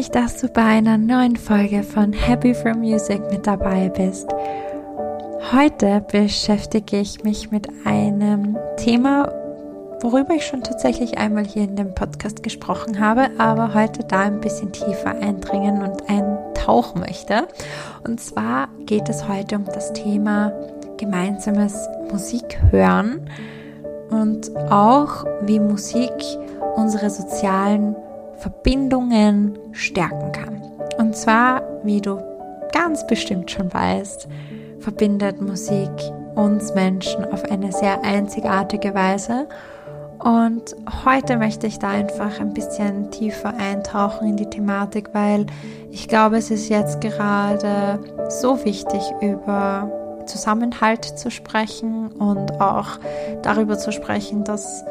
mich, dass du bei einer neuen Folge von Happy for Music mit dabei bist. Heute beschäftige ich mich mit einem Thema, worüber ich schon tatsächlich einmal hier in dem Podcast gesprochen habe, aber heute da ein bisschen tiefer eindringen und eintauchen möchte. Und zwar geht es heute um das Thema gemeinsames Musik hören und auch wie Musik unsere sozialen Verbindungen stärken kann. Und zwar, wie du ganz bestimmt schon weißt, verbindet Musik uns Menschen auf eine sehr einzigartige Weise. Und heute möchte ich da einfach ein bisschen tiefer eintauchen in die Thematik, weil ich glaube, es ist jetzt gerade so wichtig, über Zusammenhalt zu sprechen und auch darüber zu sprechen, dass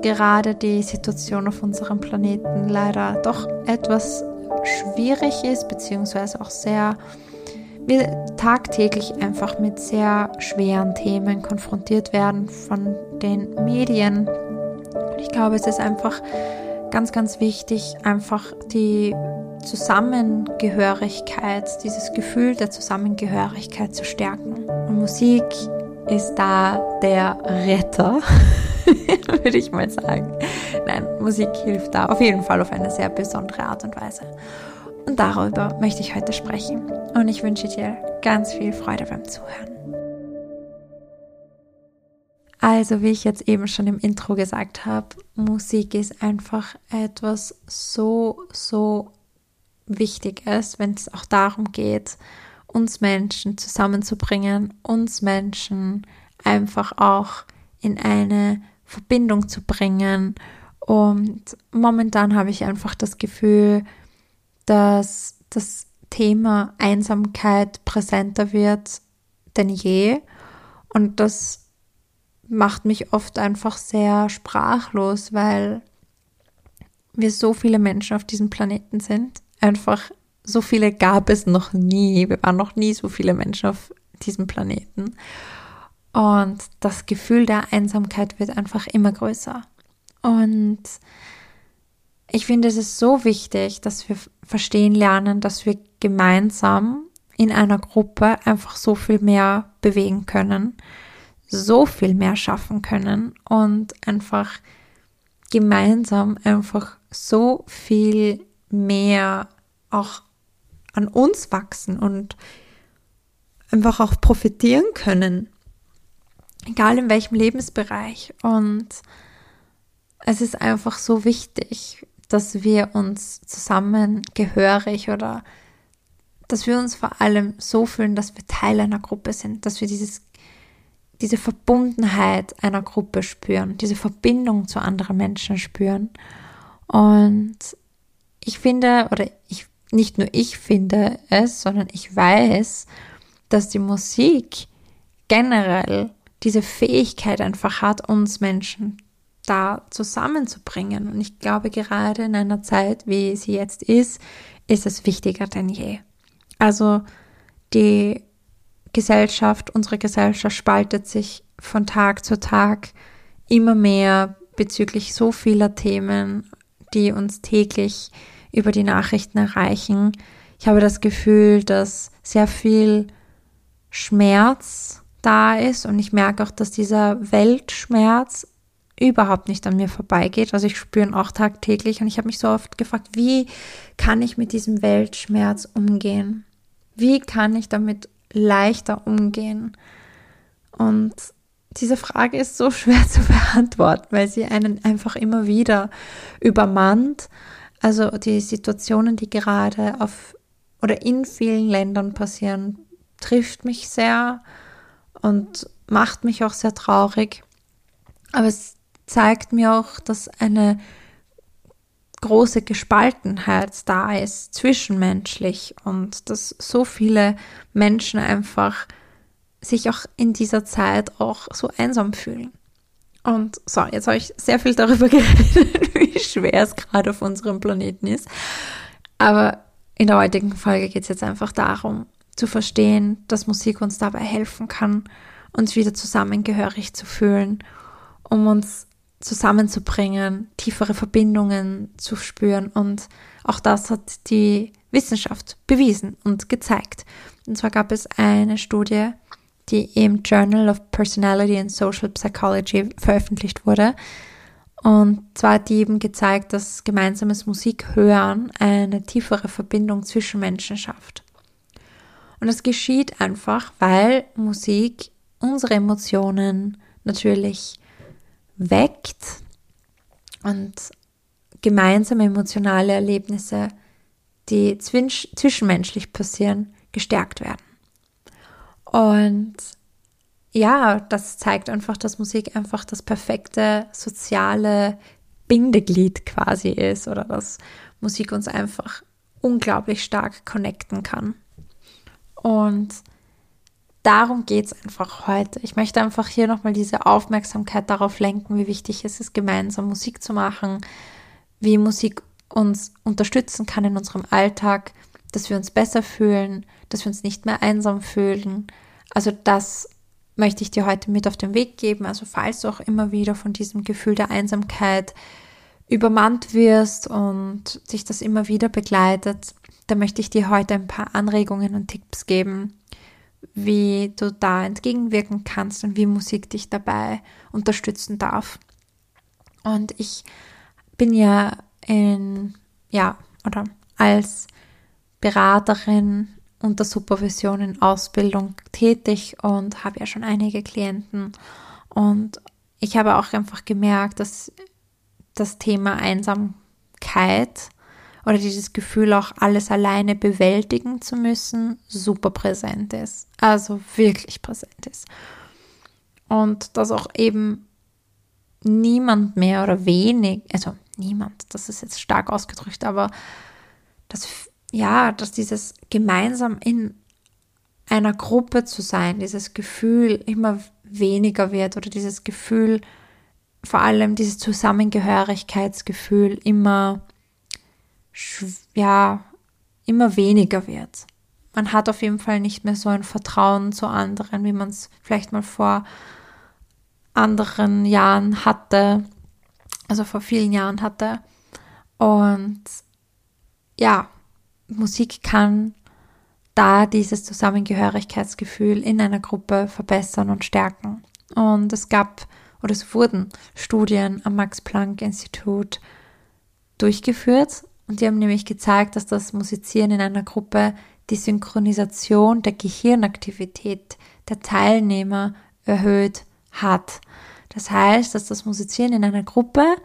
gerade die Situation auf unserem Planeten leider doch etwas schwierig ist, beziehungsweise auch sehr, wir tagtäglich einfach mit sehr schweren Themen konfrontiert werden von den Medien. Ich glaube, es ist einfach ganz, ganz wichtig, einfach die Zusammengehörigkeit, dieses Gefühl der Zusammengehörigkeit zu stärken. Und Musik ist da der Retter würde ich mal sagen. Nein, Musik hilft da auf jeden Fall auf eine sehr besondere Art und Weise. Und darüber möchte ich heute sprechen. Und ich wünsche dir ganz viel Freude beim Zuhören. Also, wie ich jetzt eben schon im Intro gesagt habe, Musik ist einfach etwas so, so Wichtiges, wenn es auch darum geht, uns Menschen zusammenzubringen, uns Menschen einfach auch in eine Verbindung zu bringen. Und momentan habe ich einfach das Gefühl, dass das Thema Einsamkeit präsenter wird denn je. Und das macht mich oft einfach sehr sprachlos, weil wir so viele Menschen auf diesem Planeten sind. Einfach so viele gab es noch nie. Wir waren noch nie so viele Menschen auf diesem Planeten. Und das Gefühl der Einsamkeit wird einfach immer größer. Und ich finde, es ist so wichtig, dass wir verstehen lernen, dass wir gemeinsam in einer Gruppe einfach so viel mehr bewegen können, so viel mehr schaffen können und einfach gemeinsam einfach so viel mehr auch an uns wachsen und einfach auch profitieren können egal in welchem Lebensbereich. Und es ist einfach so wichtig, dass wir uns zusammengehörig oder dass wir uns vor allem so fühlen, dass wir Teil einer Gruppe sind, dass wir dieses, diese Verbundenheit einer Gruppe spüren, diese Verbindung zu anderen Menschen spüren. Und ich finde, oder ich, nicht nur ich finde es, sondern ich weiß, dass die Musik generell diese Fähigkeit einfach hat, uns Menschen da zusammenzubringen. Und ich glaube, gerade in einer Zeit, wie sie jetzt ist, ist es wichtiger denn je. Also die Gesellschaft, unsere Gesellschaft spaltet sich von Tag zu Tag immer mehr bezüglich so vieler Themen, die uns täglich über die Nachrichten erreichen. Ich habe das Gefühl, dass sehr viel Schmerz da ist und ich merke auch, dass dieser Weltschmerz überhaupt nicht an mir vorbeigeht. Also ich spüre ihn auch tagtäglich und ich habe mich so oft gefragt, wie kann ich mit diesem Weltschmerz umgehen? Wie kann ich damit leichter umgehen? Und diese Frage ist so schwer zu beantworten, weil sie einen einfach immer wieder übermannt. Also die Situationen, die gerade auf oder in vielen Ländern passieren, trifft mich sehr und macht mich auch sehr traurig. Aber es zeigt mir auch, dass eine große Gespaltenheit da ist, zwischenmenschlich und dass so viele Menschen einfach sich auch in dieser Zeit auch so einsam fühlen. Und so, jetzt habe ich sehr viel darüber geredet, wie schwer es gerade auf unserem Planeten ist. Aber in der heutigen Folge geht es jetzt einfach darum, zu verstehen, dass Musik uns dabei helfen kann, uns wieder zusammengehörig zu fühlen, um uns zusammenzubringen, tiefere Verbindungen zu spüren. Und auch das hat die Wissenschaft bewiesen und gezeigt. Und zwar gab es eine Studie, die im Journal of Personality and Social Psychology veröffentlicht wurde. Und zwar hat die eben gezeigt, dass gemeinsames Musikhören eine tiefere Verbindung zwischen Menschen schafft. Und das geschieht einfach, weil Musik unsere Emotionen natürlich weckt und gemeinsame emotionale Erlebnisse, die zwischenmenschlich passieren, gestärkt werden. Und ja, das zeigt einfach, dass Musik einfach das perfekte soziale Bindeglied quasi ist oder dass Musik uns einfach unglaublich stark connecten kann. Und darum geht es einfach heute. Ich möchte einfach hier nochmal diese Aufmerksamkeit darauf lenken, wie wichtig es ist, gemeinsam Musik zu machen, wie Musik uns unterstützen kann in unserem Alltag, dass wir uns besser fühlen, dass wir uns nicht mehr einsam fühlen. Also das möchte ich dir heute mit auf den Weg geben. Also falls du auch immer wieder von diesem Gefühl der Einsamkeit übermannt wirst und sich das immer wieder begleitet, dann möchte ich dir heute ein paar Anregungen und Tipps geben, wie du da entgegenwirken kannst und wie Musik dich dabei unterstützen darf. Und ich bin ja in, ja, oder als Beraterin unter Supervision in Ausbildung tätig und habe ja schon einige Klienten. Und ich habe auch einfach gemerkt, dass das Thema Einsamkeit oder dieses Gefühl auch alles alleine bewältigen zu müssen, super präsent ist. Also wirklich präsent ist. Und dass auch eben niemand mehr oder wenig, also niemand, das ist jetzt stark ausgedrückt, aber dass ja, dass dieses gemeinsam in einer Gruppe zu sein, dieses Gefühl immer weniger wird oder dieses Gefühl, vor allem dieses Zusammengehörigkeitsgefühl immer, ja, immer weniger wird. Man hat auf jeden Fall nicht mehr so ein Vertrauen zu anderen, wie man es vielleicht mal vor anderen Jahren hatte, also vor vielen Jahren hatte. Und ja, Musik kann da dieses Zusammengehörigkeitsgefühl in einer Gruppe verbessern und stärken. Und es gab oder es wurden Studien am Max Planck Institut durchgeführt und die haben nämlich gezeigt, dass das Musizieren in einer Gruppe die Synchronisation der Gehirnaktivität der Teilnehmer erhöht hat. Das heißt, dass das Musizieren in einer Gruppe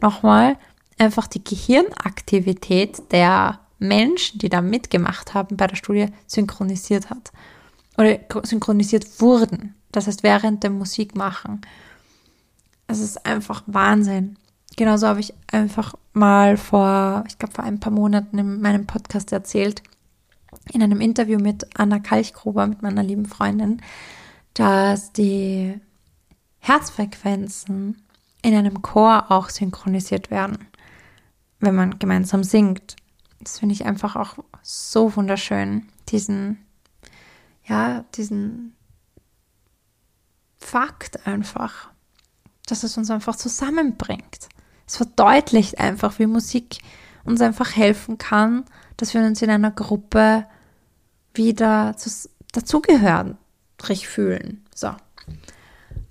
nochmal einfach die Gehirnaktivität der Menschen, die da mitgemacht haben bei der Studie, synchronisiert hat. Oder synchronisiert wurden. Das heißt, während dem Musikmachen. Es ist einfach Wahnsinn. Genauso habe ich einfach mal vor, ich glaube, vor ein paar Monaten in meinem Podcast erzählt, in einem Interview mit Anna Kalchgruber, mit meiner lieben Freundin, dass die Herzfrequenzen in einem Chor auch synchronisiert werden, wenn man gemeinsam singt. Das finde ich einfach auch so wunderschön, diesen, ja, diesen Fakt einfach, dass es uns einfach zusammenbringt. Es verdeutlicht einfach, wie Musik uns einfach helfen kann, dass wir uns in einer Gruppe wieder dazugehörig fühlen. So.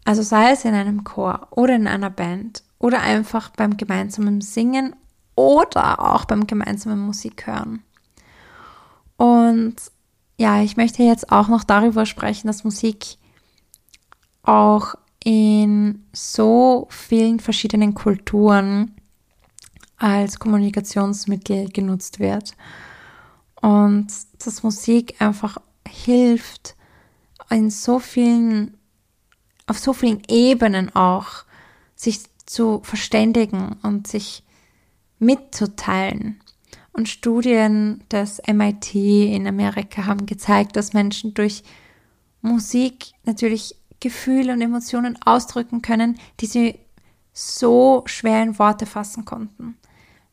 Also sei es in einem Chor oder in einer Band oder einfach beim gemeinsamen Singen oder auch beim gemeinsamen Musik hören. Und ja, ich möchte jetzt auch noch darüber sprechen, dass Musik auch in so vielen verschiedenen Kulturen als Kommunikationsmittel genutzt wird. Und dass Musik einfach hilft, in so vielen, auf so vielen Ebenen auch, sich zu verständigen und sich mitzuteilen. Und Studien des MIT in Amerika haben gezeigt, dass Menschen durch Musik natürlich Gefühle und Emotionen ausdrücken können, die sie so schwer in Worte fassen konnten.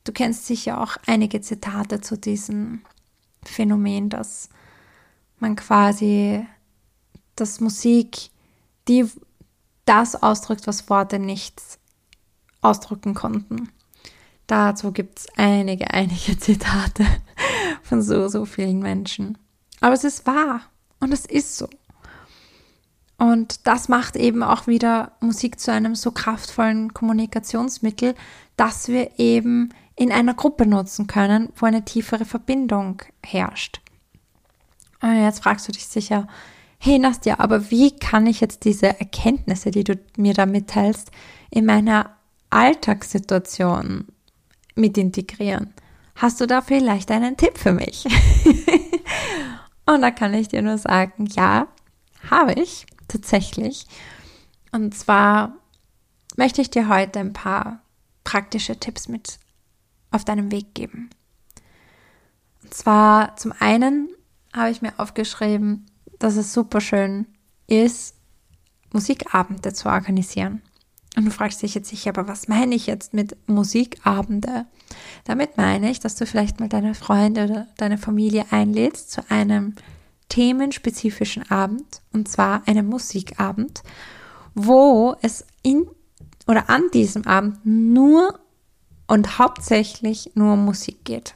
Du kennst sicher auch einige Zitate zu diesem Phänomen, dass man quasi, dass Musik die das ausdrückt, was Worte nicht ausdrücken konnten. Dazu gibt es einige, einige Zitate von so, so vielen Menschen. Aber es ist wahr und es ist so. Und das macht eben auch wieder Musik zu einem so kraftvollen Kommunikationsmittel, dass wir eben in einer Gruppe nutzen können, wo eine tiefere Verbindung herrscht. Und jetzt fragst du dich sicher, hey Nastja, aber wie kann ich jetzt diese Erkenntnisse, die du mir da mitteilst, in meiner Alltagssituation mit integrieren? Hast du da vielleicht einen Tipp für mich? Und da kann ich dir nur sagen, ja, habe ich tatsächlich. Und zwar möchte ich dir heute ein paar praktische Tipps mit auf deinem Weg geben. Und zwar zum einen habe ich mir aufgeschrieben, dass es super schön ist, Musikabende zu organisieren. Und du fragst dich jetzt sicher, aber was meine ich jetzt mit Musikabende? Damit meine ich, dass du vielleicht mal deine Freunde oder deine Familie einlädst zu einem themenspezifischen Abend, und zwar einem Musikabend, wo es in oder an diesem Abend nur und hauptsächlich nur um Musik geht.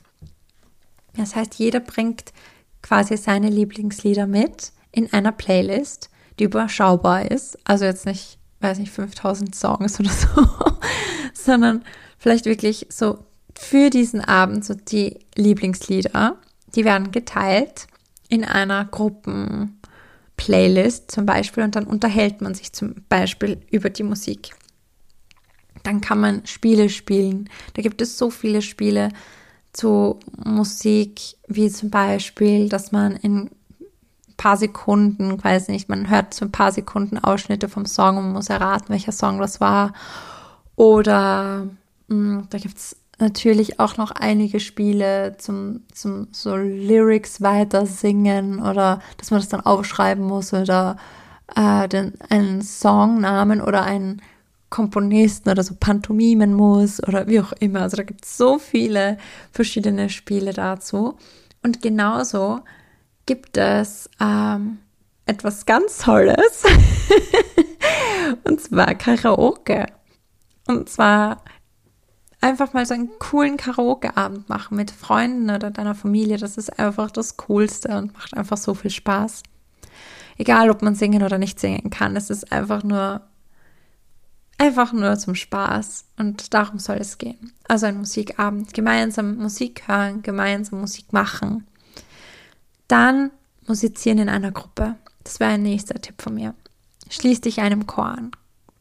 Das heißt, jeder bringt quasi seine Lieblingslieder mit in einer Playlist, die überschaubar ist. Also jetzt nicht, weiß nicht, 5000 Songs oder so, sondern vielleicht wirklich so für diesen Abend so die Lieblingslieder. Die werden geteilt in einer Gruppen-Playlist zum Beispiel und dann unterhält man sich zum Beispiel über die Musik. Dann kann man Spiele spielen. Da gibt es so viele Spiele zu Musik, wie zum Beispiel, dass man in ein paar Sekunden, weiß nicht, man hört so ein paar Sekunden Ausschnitte vom Song und muss erraten, welcher Song das war. Oder mh, hm, da gibt es natürlich auch noch einige Spiele zum, zum so Lyrics weiter singen oder dass man das dann aufschreiben muss oder äh, den, einen Songnamen oder einen Komponisten oder so pantomimen muss oder wie auch immer. Also da gibt es so viele verschiedene Spiele dazu. Und genauso gibt es ähm, etwas ganz Tolles. und zwar Karaoke. Und zwar einfach mal so einen coolen Karaoke-Abend machen mit Freunden oder deiner Familie. Das ist einfach das Coolste und macht einfach so viel Spaß. Egal, ob man singen oder nicht singen kann. Es ist einfach nur, einfach nur zum Spaß. Und darum soll es gehen. Also ein Musikabend. Gemeinsam Musik hören, gemeinsam Musik machen. Dann musizieren in einer Gruppe. Das wäre ein nächster Tipp von mir. Schließ dich einem Chor an.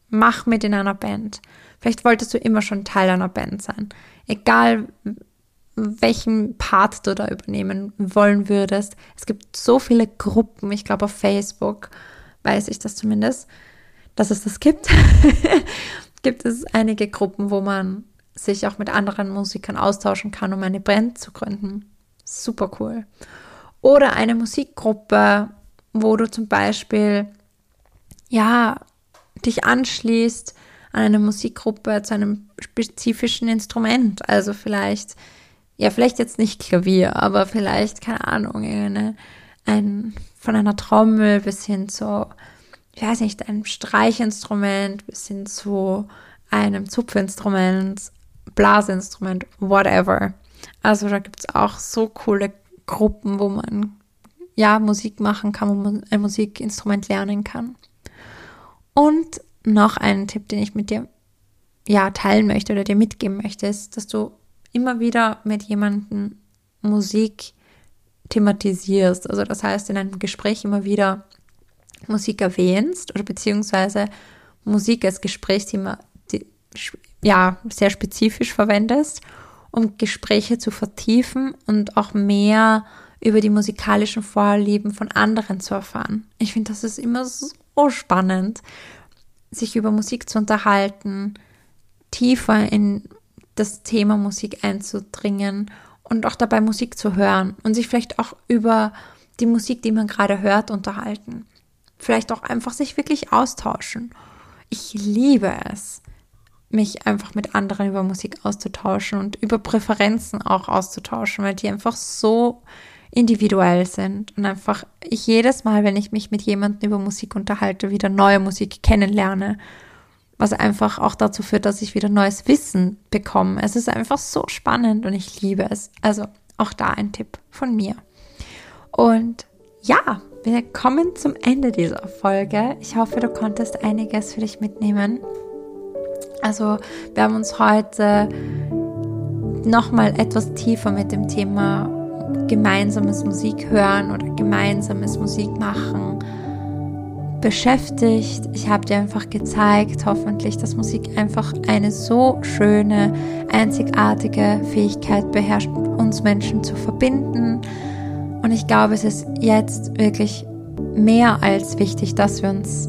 Mach mit in einer Band. Vielleicht wolltest du immer schon Teil einer Band sein. Egal welchen Part du da übernehmen wollen würdest. Es gibt so viele Gruppen, ich glaube auf Facebook weiß ich das zumindest, dass es das gibt. gibt es einige Gruppen, wo man sich auch mit anderen Musikern austauschen kann, um eine Band zu gründen. Super cool. Oder eine Musikgruppe, wo du zum Beispiel ja dich anschließt an eine Musikgruppe zu einem spezifischen Instrument. Also vielleicht, ja, vielleicht jetzt nicht Klavier, aber vielleicht, keine Ahnung, eine, ein, von einer Trommel bis hin zu, ich weiß nicht, einem Streichinstrument bis hin zu einem Zupfinstrument, Blasinstrument, whatever. Also da gibt es auch so coole Gruppen, wo man ja Musik machen kann, wo man ein Musikinstrument lernen kann. Und noch einen Tipp, den ich mit dir ja teilen möchte oder dir mitgeben möchte, ist, dass du immer wieder mit jemandem Musik thematisierst. Also das heißt, in einem Gespräch immer wieder Musik erwähnst oder beziehungsweise Musik als Gesprächsthema ja sehr spezifisch verwendest, um Gespräche zu vertiefen und auch mehr über die musikalischen Vorlieben von anderen zu erfahren. Ich finde, das ist immer so spannend sich über Musik zu unterhalten, tiefer in das Thema Musik einzudringen und auch dabei Musik zu hören und sich vielleicht auch über die Musik, die man gerade hört, unterhalten. Vielleicht auch einfach sich wirklich austauschen. Ich liebe es, mich einfach mit anderen über Musik auszutauschen und über Präferenzen auch auszutauschen, weil die einfach so individuell sind und einfach ich jedes Mal, wenn ich mich mit jemandem über Musik unterhalte, wieder neue Musik kennenlerne, was einfach auch dazu führt, dass ich wieder neues Wissen bekomme. Es ist einfach so spannend und ich liebe es. Also auch da ein Tipp von mir. Und ja, wir kommen zum Ende dieser Folge. Ich hoffe, du konntest einiges für dich mitnehmen. Also wir haben uns heute nochmal etwas tiefer mit dem Thema gemeinsames Musik hören oder gemeinsames Musik machen beschäftigt. Ich habe dir einfach gezeigt, hoffentlich, dass Musik einfach eine so schöne, einzigartige Fähigkeit beherrscht, uns Menschen zu verbinden. Und ich glaube, es ist jetzt wirklich mehr als wichtig, dass wir uns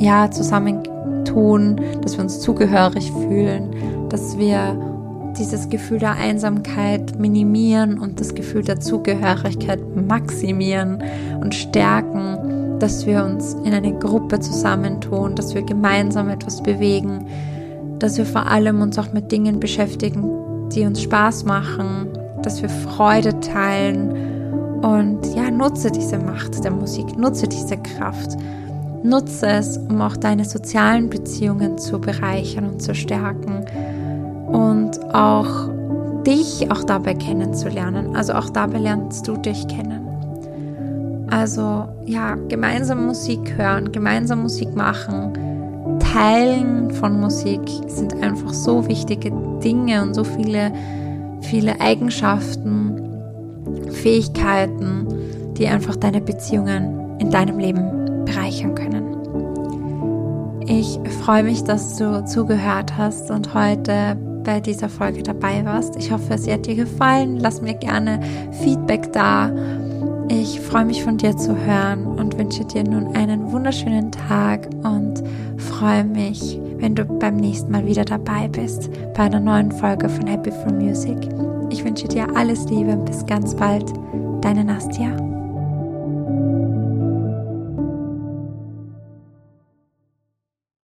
ja zusammentun, dass wir uns zugehörig fühlen, dass wir dieses Gefühl der Einsamkeit minimieren und das Gefühl der Zugehörigkeit maximieren und stärken, dass wir uns in eine Gruppe zusammentun, dass wir gemeinsam etwas bewegen, dass wir vor allem uns auch mit Dingen beschäftigen, die uns Spaß machen, dass wir Freude teilen und ja, nutze diese Macht der Musik, nutze diese Kraft. Nutze es, um auch deine sozialen Beziehungen zu bereichern und zu stärken und auch dich auch dabei kennenzulernen. Also auch dabei lernst du dich kennen. Also ja, gemeinsam Musik hören, gemeinsam Musik machen, Teilen von Musik sind einfach so wichtige Dinge und so viele, viele Eigenschaften, Fähigkeiten, die einfach deine Beziehungen in deinem Leben bereichern können. Ich freue mich, dass du zugehört hast und heute bei dieser Folge dabei warst. Ich hoffe, sie hat dir gefallen. Lass mir gerne Feedback da. Ich freue mich von dir zu hören und wünsche dir nun einen wunderschönen Tag und freue mich, wenn du beim nächsten Mal wieder dabei bist bei einer neuen Folge von Happy for Music. Ich wünsche dir alles Liebe und bis ganz bald. Deine Nastia.